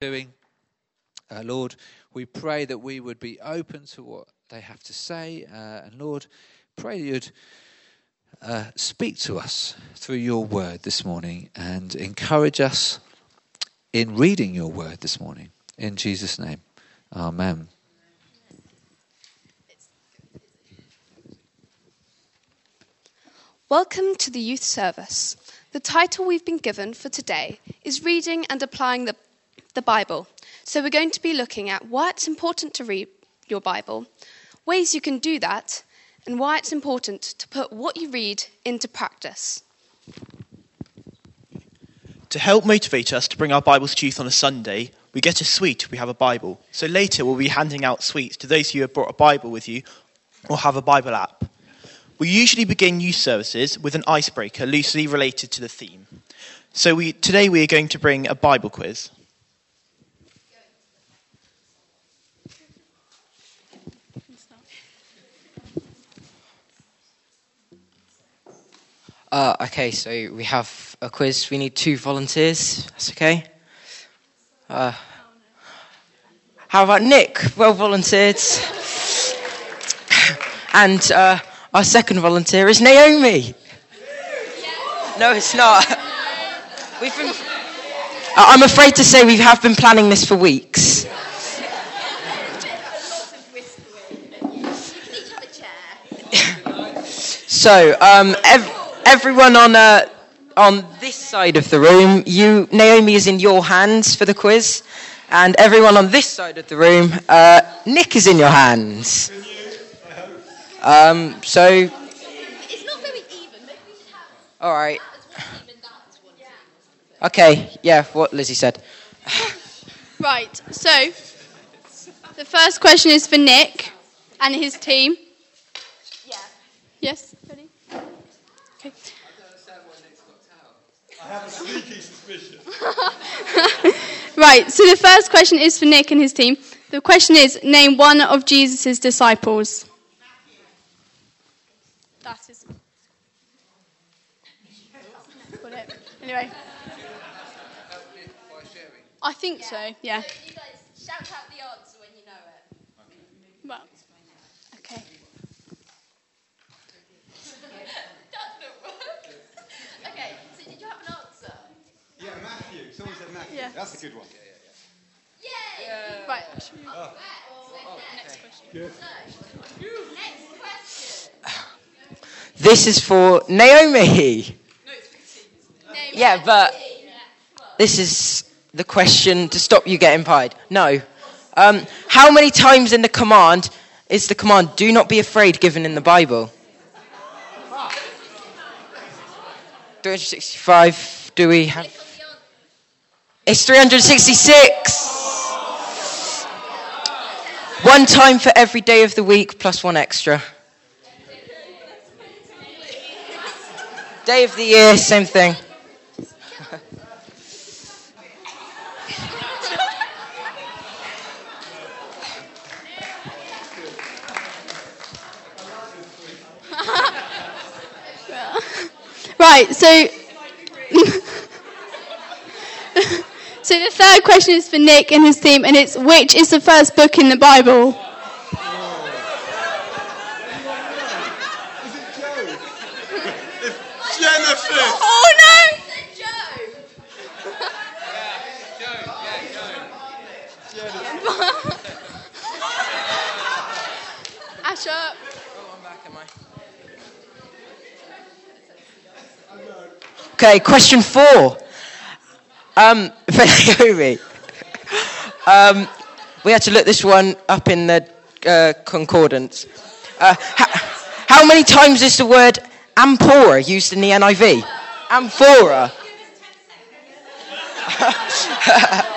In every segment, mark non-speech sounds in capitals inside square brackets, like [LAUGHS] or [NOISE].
doing. Uh, Lord, we pray that we would be open to what they have to say. Uh, and Lord, pray that you'd uh, speak to us through your word this morning and encourage us in reading your word this morning. In Jesus' name, amen. Welcome to the youth service. The title we've been given for today is Reading and Applying the, the Bible. So, we're going to be looking at why it's important to read your Bible, ways you can do that, and why it's important to put what you read into practice. To help motivate us to bring our Bibles to youth on a Sunday, we get a sweet, we have a Bible. So later we'll be handing out sweets to those who have brought a Bible with you or have a Bible app. We usually begin youth services with an icebreaker loosely related to the theme. So we, today we are going to bring a Bible quiz. Uh, okay, so we have a quiz. We need two volunteers. That's okay. Uh, how about Nick? Well volunteered. [LAUGHS] and uh, our second volunteer is Naomi. No, it's not. [LAUGHS] We've been. I'm afraid to say we have been planning this for weeks. [LAUGHS] so, um, ev- everyone on uh, on this side of the room, you Naomi is in your hands for the quiz, and everyone on this side of the room, uh, Nick is in your hands. Um, so, It's not very even. Maybe we should have all right. that as one team and that as one team. Okay, yeah, what Lizzie said. [LAUGHS] Right, so the first question is for Nick and his team. Yeah. Yes, ready? Okay. [LAUGHS] right, so the first question is for Nick and his team. The question is name one of Jesus' disciples. That is. Anyway. I think so, yeah. You guys shout out the answer when you know it. Well, okay. Doesn't work. Okay, so did you have an answer? Yeah, Matthew. Someone said Matthew. Yeah. That's a good one. Yeah, yeah, yeah. Yay! Right. Next question. Good. Next question. This is for Naomi. Yeah, but this is the question to stop you getting pied. No. Um, how many times in the command is the command "Do not be afraid" given in the Bible? 365. Do we have? It's 366. One time for every day of the week, plus one extra. Day of the year, same thing. [LAUGHS] Right, so. So the third question is for Nick and his team, and it's which is the first book in the Bible? Genesis! Oh no! Joe. Ash up. Okay, question four. Um, Um, we had to look this one up in the uh, concordance. Uh, ha- how many times is the word amphora used in the NIV? Amphora. [LAUGHS]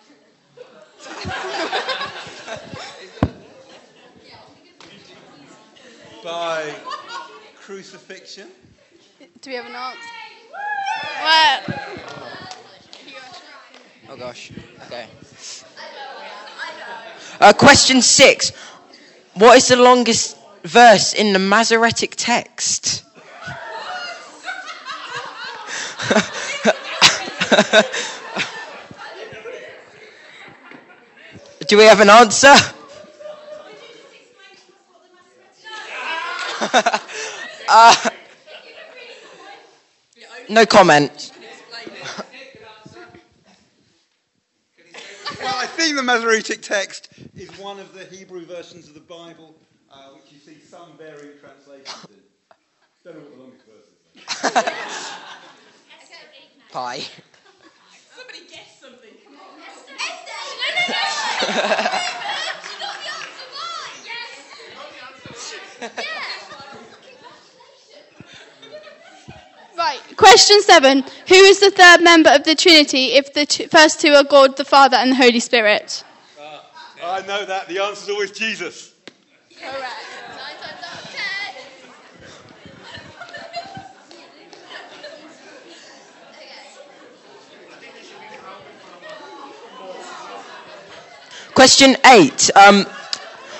Do we have an answer? What? Oh gosh. Okay. Uh, question six. What is the longest verse in the Masoretic text? [LAUGHS] Do we have an answer? [LAUGHS] uh, no comment. Well, I think the Masoretic text is one of the Hebrew versions of the Bible, uh, which you see some varying translations in. Don't know what the longest verse is. [LAUGHS] Pie. Somebody guess something. Come on. Esther. Esther. No, no, no. [LAUGHS] she got the answer right. Yes. Yeah. Right, question seven. Who is the third member of the Trinity if the first two are God the Father and the Holy Spirit? I know that. The answer is always Jesus. Correct. Nine times out of ten. Question eight. Um,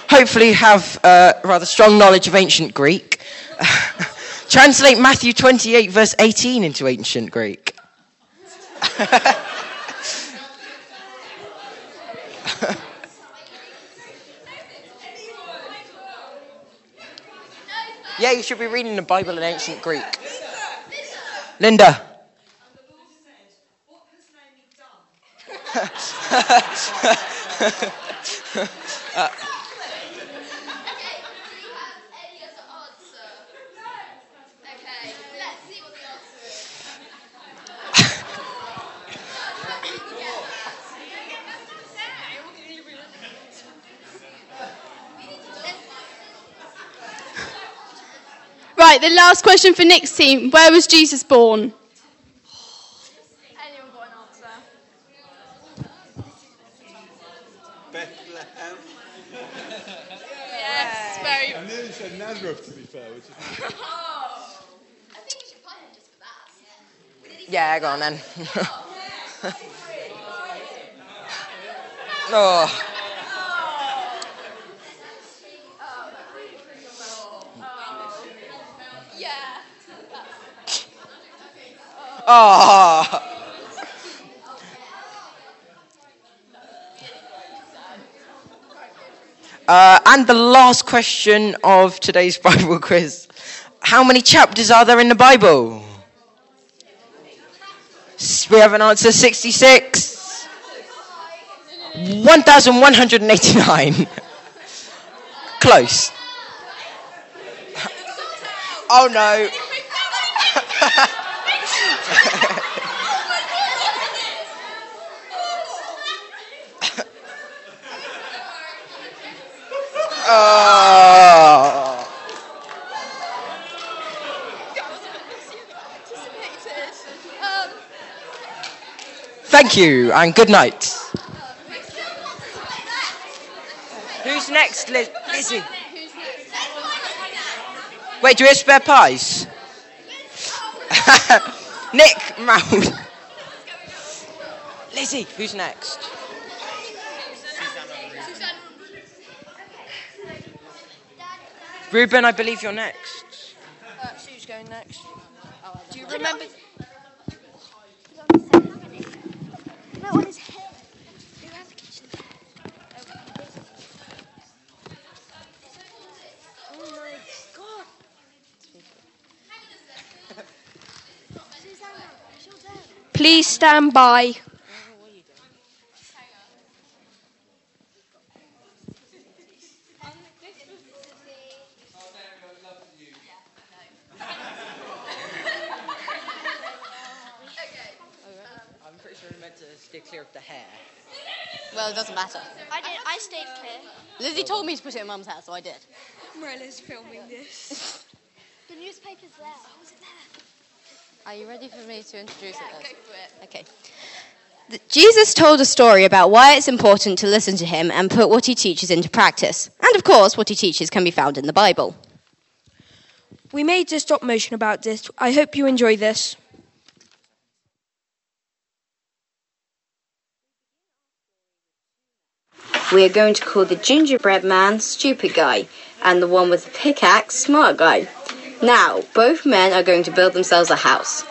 hopefully, you have uh, rather strong knowledge of ancient Greek. Translate Matthew 28, verse 18 into ancient Greek. [LAUGHS] yeah, you should be reading the Bible in ancient Greek. Linda. Okay. [LAUGHS] [LAUGHS] Do you have any other answer? Okay. Let's see what the answer is. Right, the last question for Nick's team. Where was Jesus born? Anyone got an answer? Bethlehem. Yes. Very. I nearly said Nazareth, to be fair, which is. Yeah, go on then. [LAUGHS] oh. Yeah. Oh. [LAUGHS] Uh, and the last question of today's [LAUGHS] Bible quiz. How many chapters are there in the Bible? We have an answer 66. 1,189. [LAUGHS] Close. Oh no. Oh. [LAUGHS] Um, Thank you and good night. Who's next, Liz- Lizzie? Wait, do we have spare pies? [LAUGHS] Nick, round. Lizzie, who's next? Ruben, I believe you're next. Uh, Sue's going next. Do you remember? No, on his head. Who has the kitchen Oh my god. Susanna, it's your turn. Please stand by. I'm pretty sure we're meant to steer clear of the hair. Well, it doesn't matter. I did. I stayed clear. Lizzie told me to put it in Mum's hair, so I did. [LAUGHS] The newspaper's there. Oh, is it there? Are you ready for me to introduce it? Then? Okay. Jesus told a story about why it's important to listen to him and put what he teaches into practice. And of course, what he teaches can be found in the Bible. We made a stop motion about this. I hope you enjoy this. We are going to call the gingerbread man stupid guy and the one with the pickaxe smart guy. Now, both men are going to build themselves a house.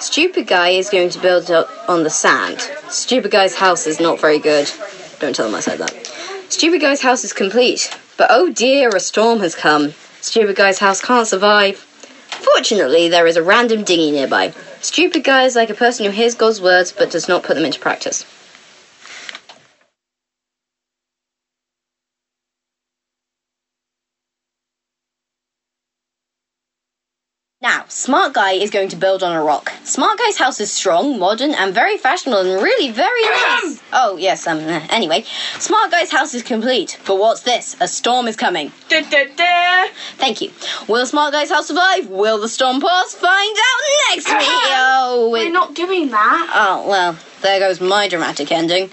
Stupid guy is going to build it on the sand. Stupid guy's house is not very good. Don't tell him I said that. Stupid guy's house is complete, but oh dear, a storm has come. Stupid guy's house can't survive. Fortunately, there is a random dinghy nearby. Stupid guy is like a person who hears God's words but does not put them into practice. Now, Smart Guy is going to build on a rock. Smart Guy's house is strong, modern, and very fashionable and really very nice. oh, yes, um, uh, anyway. Smart Guy's house is complete. But what's this? A storm is coming. Thank you. Will Smart Guy's house survive? Will the storm pass? Find out next [LAUGHS] week. Oh, We're not doing that. Oh, well, there goes my dramatic ending.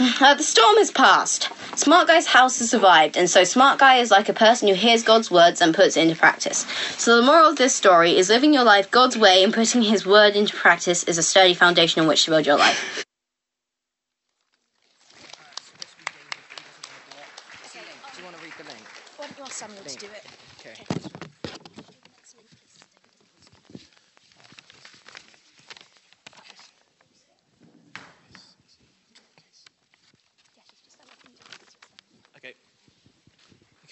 Uh, the storm has passed. Smart Guy's house has survived, and so Smart Guy is like a person who hears God's words and puts it into practice. So the moral of this story is living your life God's way and putting His word into practice is a sturdy foundation on which to build your life. Do you want to read the link? Why don't you ask Samuel to do it? Okay.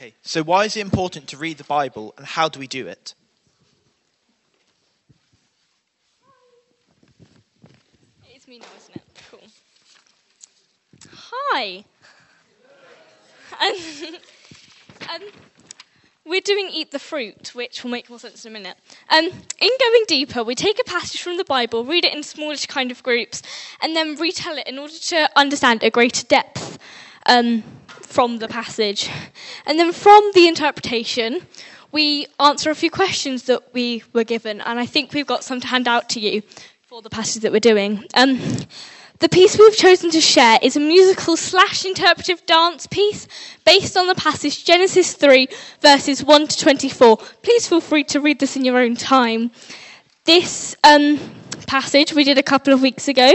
Okay. So why is it important to read the Bible, and how do we do it? It's me now, isn't it? Cool. Hi. Um, [LAUGHS] um, we're doing Eat the Fruit, which will make more sense in a minute. Um, in going deeper, we take a passage from the Bible, read it in smallish kind of groups, and then retell it in order to understand a greater depth um, from the passage. And then from the interpretation, we answer a few questions that we were given, and I think we've got some to hand out to you for the passage that we're doing. Um, the piece we've chosen to share is a musical slash interpretive dance piece based on the passage Genesis 3, verses 1 to 24. Please feel free to read this in your own time. This um, passage we did a couple of weeks ago,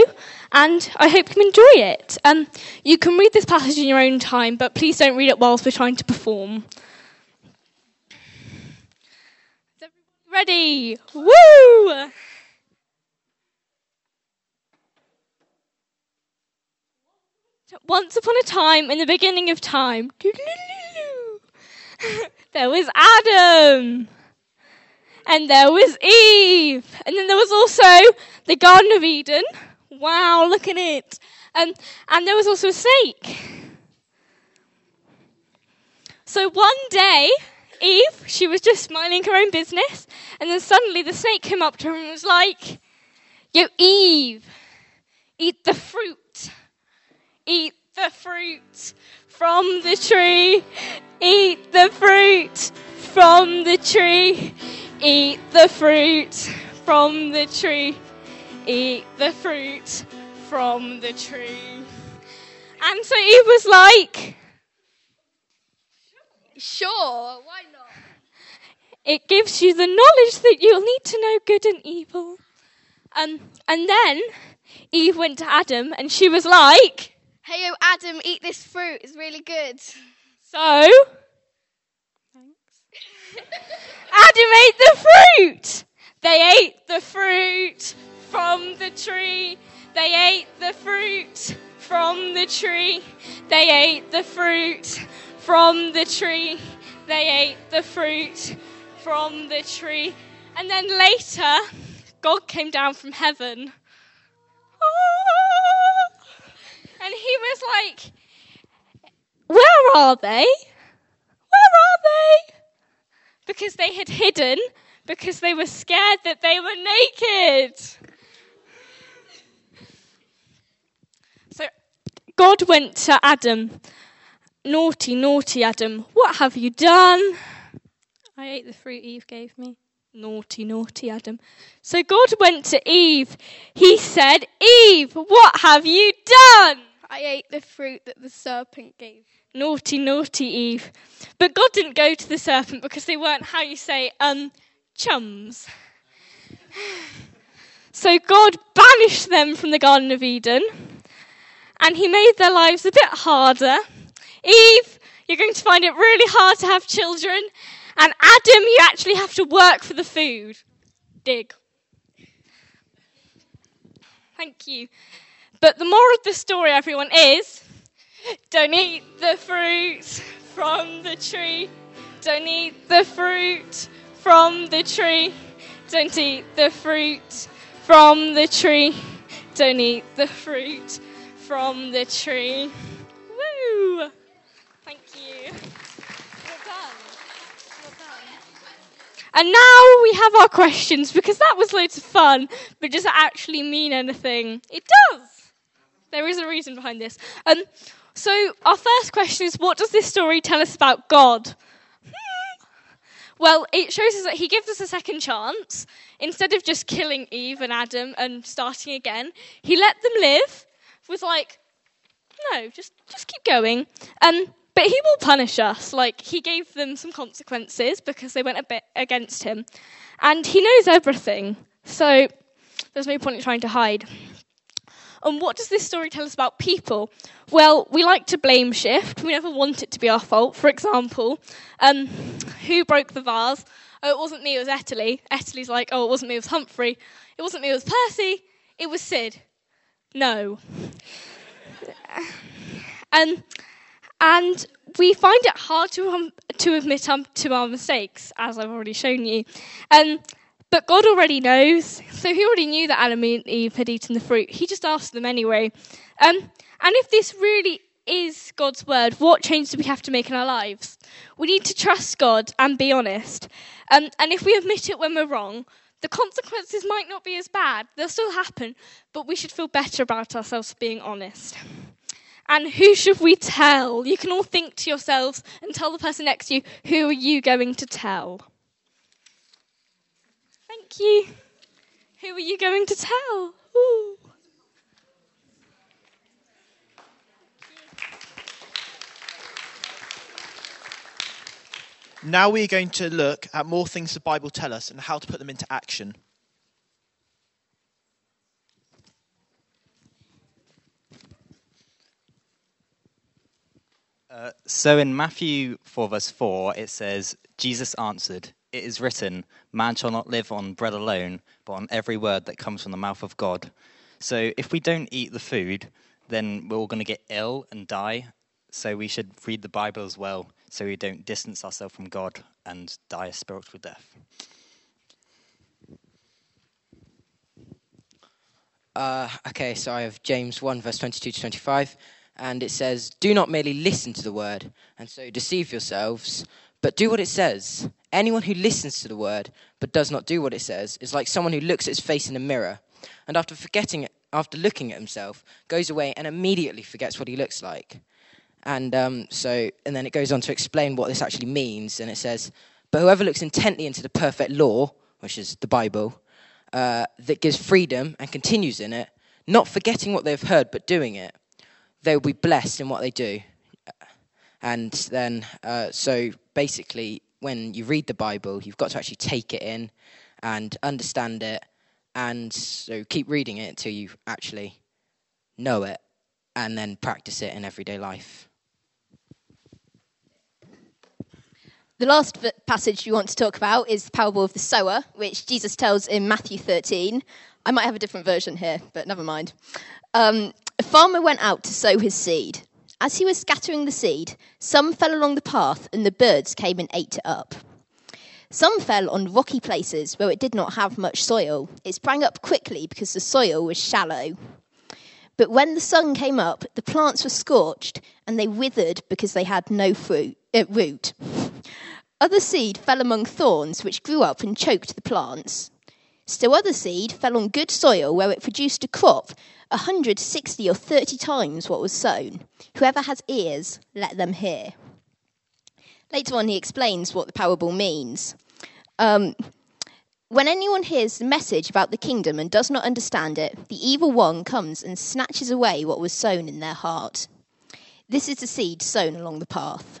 and I hope you enjoy it. Um, you can read this passage in your own time, but please don't read it whilst we're trying to perform. Ready? Woo! Once upon a time, in the beginning of time, [LAUGHS] there was Adam, and there was Eve, and then there was also the Garden of Eden. Wow, look at it. Um, and there was also a snake. So one day, Eve, she was just minding her own business, and then suddenly the snake came up to her and was like, Yo, Eve, eat the fruit eat the fruit from the tree, eat the fruit from the tree, eat the fruit from the tree, eat the fruit from the tree. And so Eve was like, Sure, why not? it gives you the knowledge that you'll need to know good and evil. Um, and then Eve went to Adam and she was like, Hey, Adam, eat this fruit. It's really good. So, thanks. [LAUGHS] Adam ate the fruit. They ate the fruit from the tree. They ate the fruit from the tree. They ate the fruit from the tree. They ate the fruit from the tree. And then later, God came down from heaven. Ah! And he was like, Where are they? Where are they? Because they had hidden, because they were scared that they were naked. So God went to Adam. Naughty, naughty Adam, what have you done? I ate the fruit Eve gave me. Naughty, naughty Adam. So God went to Eve. He said, Eve, what have you done? I ate the fruit that the serpent gave. Naughty, naughty Eve. But God didn't go to the serpent because they weren't, how you say, um, chums. [SIGHS] So God banished them from the Garden of Eden and he made their lives a bit harder. Eve, you're going to find it really hard to have children. And Adam, you actually have to work for the food. Dig. Thank you. But the moral of the story, everyone, is don't eat the fruit from the tree. Don't eat the fruit from the tree. Don't eat the fruit from the tree. Don't eat the fruit from the tree. Woo! Thank you. Done. Done. And now we have our questions because that was loads of fun, but does it actually mean anything? It does. There is a reason behind this. Um, so our first question is, what does this story tell us about God? Well, it shows us that he gives us a second chance. Instead of just killing Eve and Adam and starting again, he let them live with like, no, just just keep going. Um, but he will punish us. Like he gave them some consequences because they went a bit against him, and he knows everything. So there's no point in trying to hide. And what does this story tell us about people? Well, we like to blame shift. We never want it to be our fault. For example, um, who broke the vase? Oh, it wasn't me, it was Etterly. Etterly's like, oh, it wasn't me, it was Humphrey. It wasn't me, it was Percy. It was Sid. No. Um, and we find it hard to, um, to admit um, to our mistakes, as I've already shown you. Um, but God already knows. So he already knew that Adam and Eve had eaten the fruit. He just asked them anyway. Um, and if this really is God's word, what change do we have to make in our lives? We need to trust God and be honest. Um, and if we admit it when we're wrong, the consequences might not be as bad. They'll still happen, but we should feel better about ourselves being honest. And who should we tell? You can all think to yourselves and tell the person next to you, who are you going to tell? Thank you. Who are you going to tell? Ooh. Now we are going to look at more things the Bible tell us and how to put them into action. Uh, so in Matthew 4, verse 4, it says, Jesus answered, It is written, Man shall not live on bread alone, but on every word that comes from the mouth of God. So if we don't eat the food, then we're all going to get ill and die. So we should read the Bible as well, so we don't distance ourselves from God and die a spiritual death. Uh, okay, so I have James 1, verse 22 to 25, and it says, Do not merely listen to the word, and so deceive yourselves, but do what it says. Anyone who listens to the word, but does not do what it says, is like someone who looks at his face in a mirror, and after forgetting after looking at himself, goes away and immediately forgets what he looks like. And um, so, and then it goes on to explain what this actually means, and it says, But whoever looks intently into the perfect law, which is the Bible, uh, that gives freedom and continues in it, not forgetting what they've heard but doing it, they will be blessed in what they do. And then, uh, so basically, when you read the Bible, you've got to actually take it in and understand it, and so keep reading it until you actually know it, and then practice it in everyday life. The last passage we want to talk about is the parable of the sower, which Jesus tells in Matthew 13. I might have a different version here, but never mind. Um, a farmer went out to sow his seed. As he was scattering the seed, some fell along the path, and the birds came and ate it up. Some fell on rocky places where it did not have much soil. It sprang up quickly because the soil was shallow. But when the sun came up, the plants were scorched, and they withered because they had no fruit, uh, root. Other seed fell among thorns, which grew up and choked the plants. Still other seed fell on good soil, where it produced a crop a hundred, sixty, or thirty times what was sown. Whoever has ears, let them hear. Later on, he explains what the parable means. Um, When anyone hears the message about the kingdom and does not understand it, the evil one comes and snatches away what was sown in their heart. This is the seed sown along the path.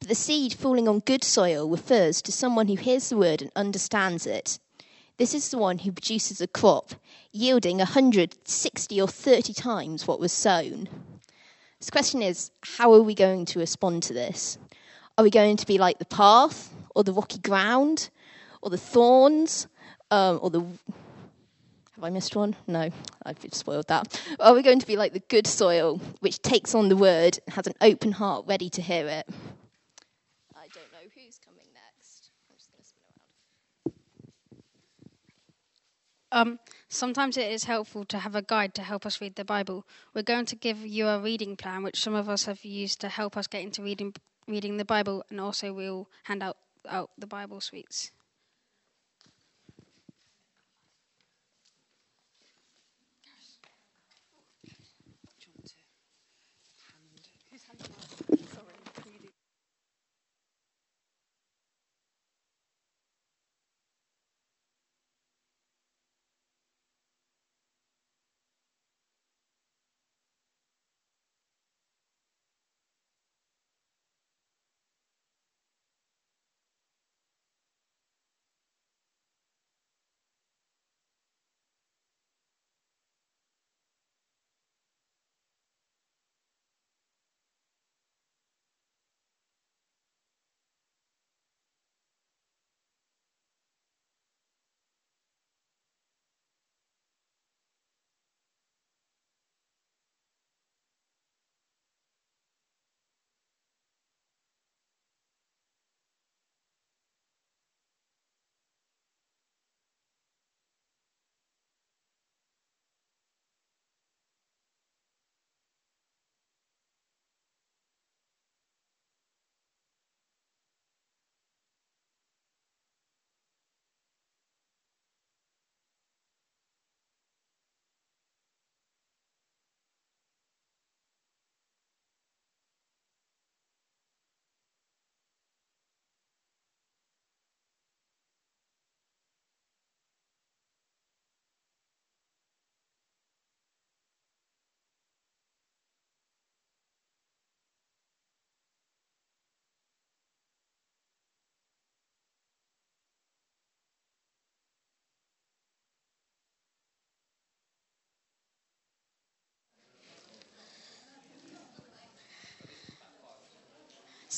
But the seed falling on good soil refers to someone who hears the word and understands it. This is the one who produces a crop, yielding a hundred, sixty, or 30 times what was sown. The question is how are we going to respond to this? Are we going to be like the path, or the rocky ground, or the thorns, um, or the. Have I missed one? No, I've spoiled that. Are we going to be like the good soil, which takes on the word and has an open heart ready to hear it? I don't know who's coming next. I'm just going to spin around. Um, sometimes it is helpful to have a guide to help us read the Bible. We're going to give you a reading plan, which some of us have used to help us get into reading reading the Bible, and also we'll hand out out the Bible sweets.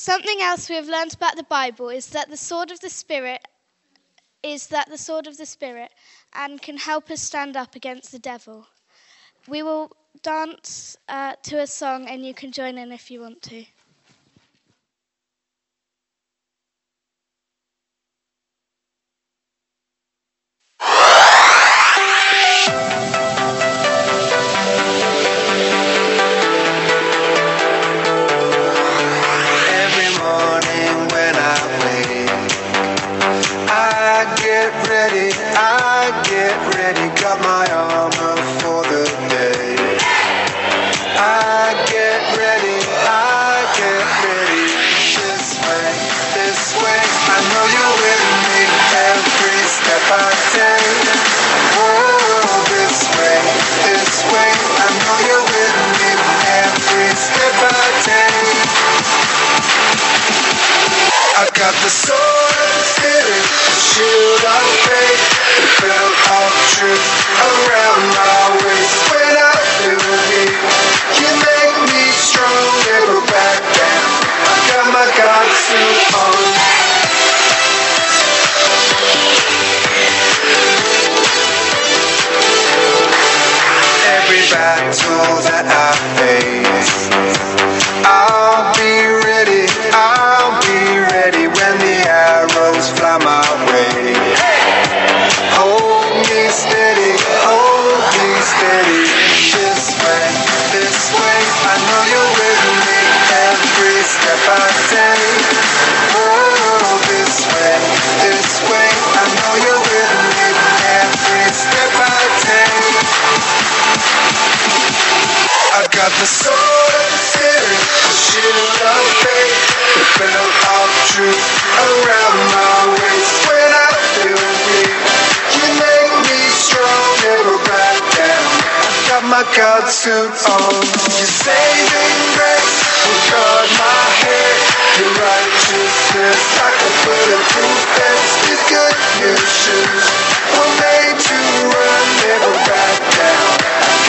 Something else we have learned about the Bible is that the sword of the Spirit is that the sword of the Spirit and can help us stand up against the devil. We will dance uh, to a song and you can join in if you want to. Got the sword of spirit, the shield of faith, the belt of truth around my waist. When I feel weak, you make me strong, never back down. I got my God suit on. Every battle that I face, the sword of the spirit, the shield of faith, the belt of truth around my waist. When I feel weak, you make me strong, never back down. I got my God suit on. Your saving grace oh will guard my head. Your righteousness, I can put a proof fence. These good new shoes were made to run, never back down.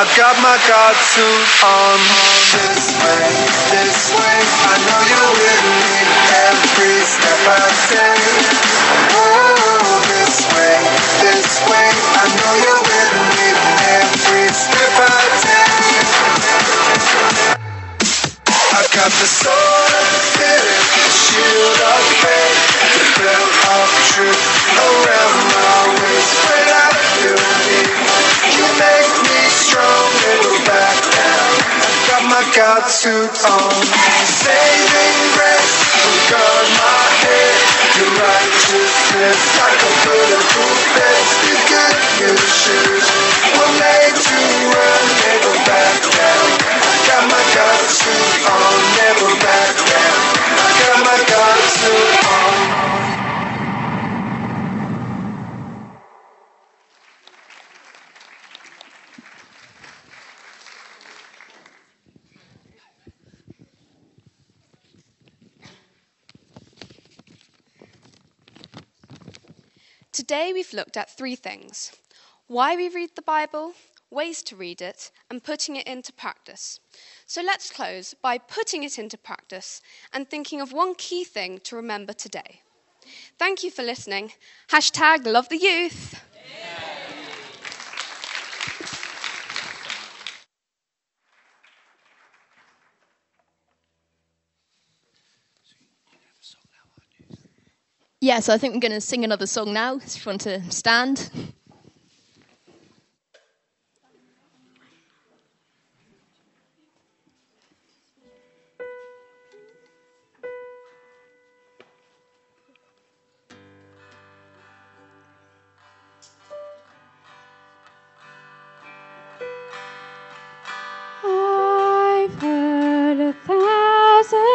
down. I got my God suit on. This way, this way. I know you're with me every step I take. Oh, this way, this way. I know you're with me every step I take. I've got the sword of spirit, the shield of faith, the belt of truth around my waist. When I I got God on, saving grace oh will guard my head. Your righteousness like a bulletproof vest. These good news shoes were made to run, never back down. I got my God suit on, never back down. I got my God suit on. Today we've looked at three things why we read the Bible, ways to read it, and putting it into practice. So let's close by putting it into practice and thinking of one key thing to remember today. Thank you for listening. Hashtag love the youth. Yeah, so I think we're going to sing another song now. If you want to stand.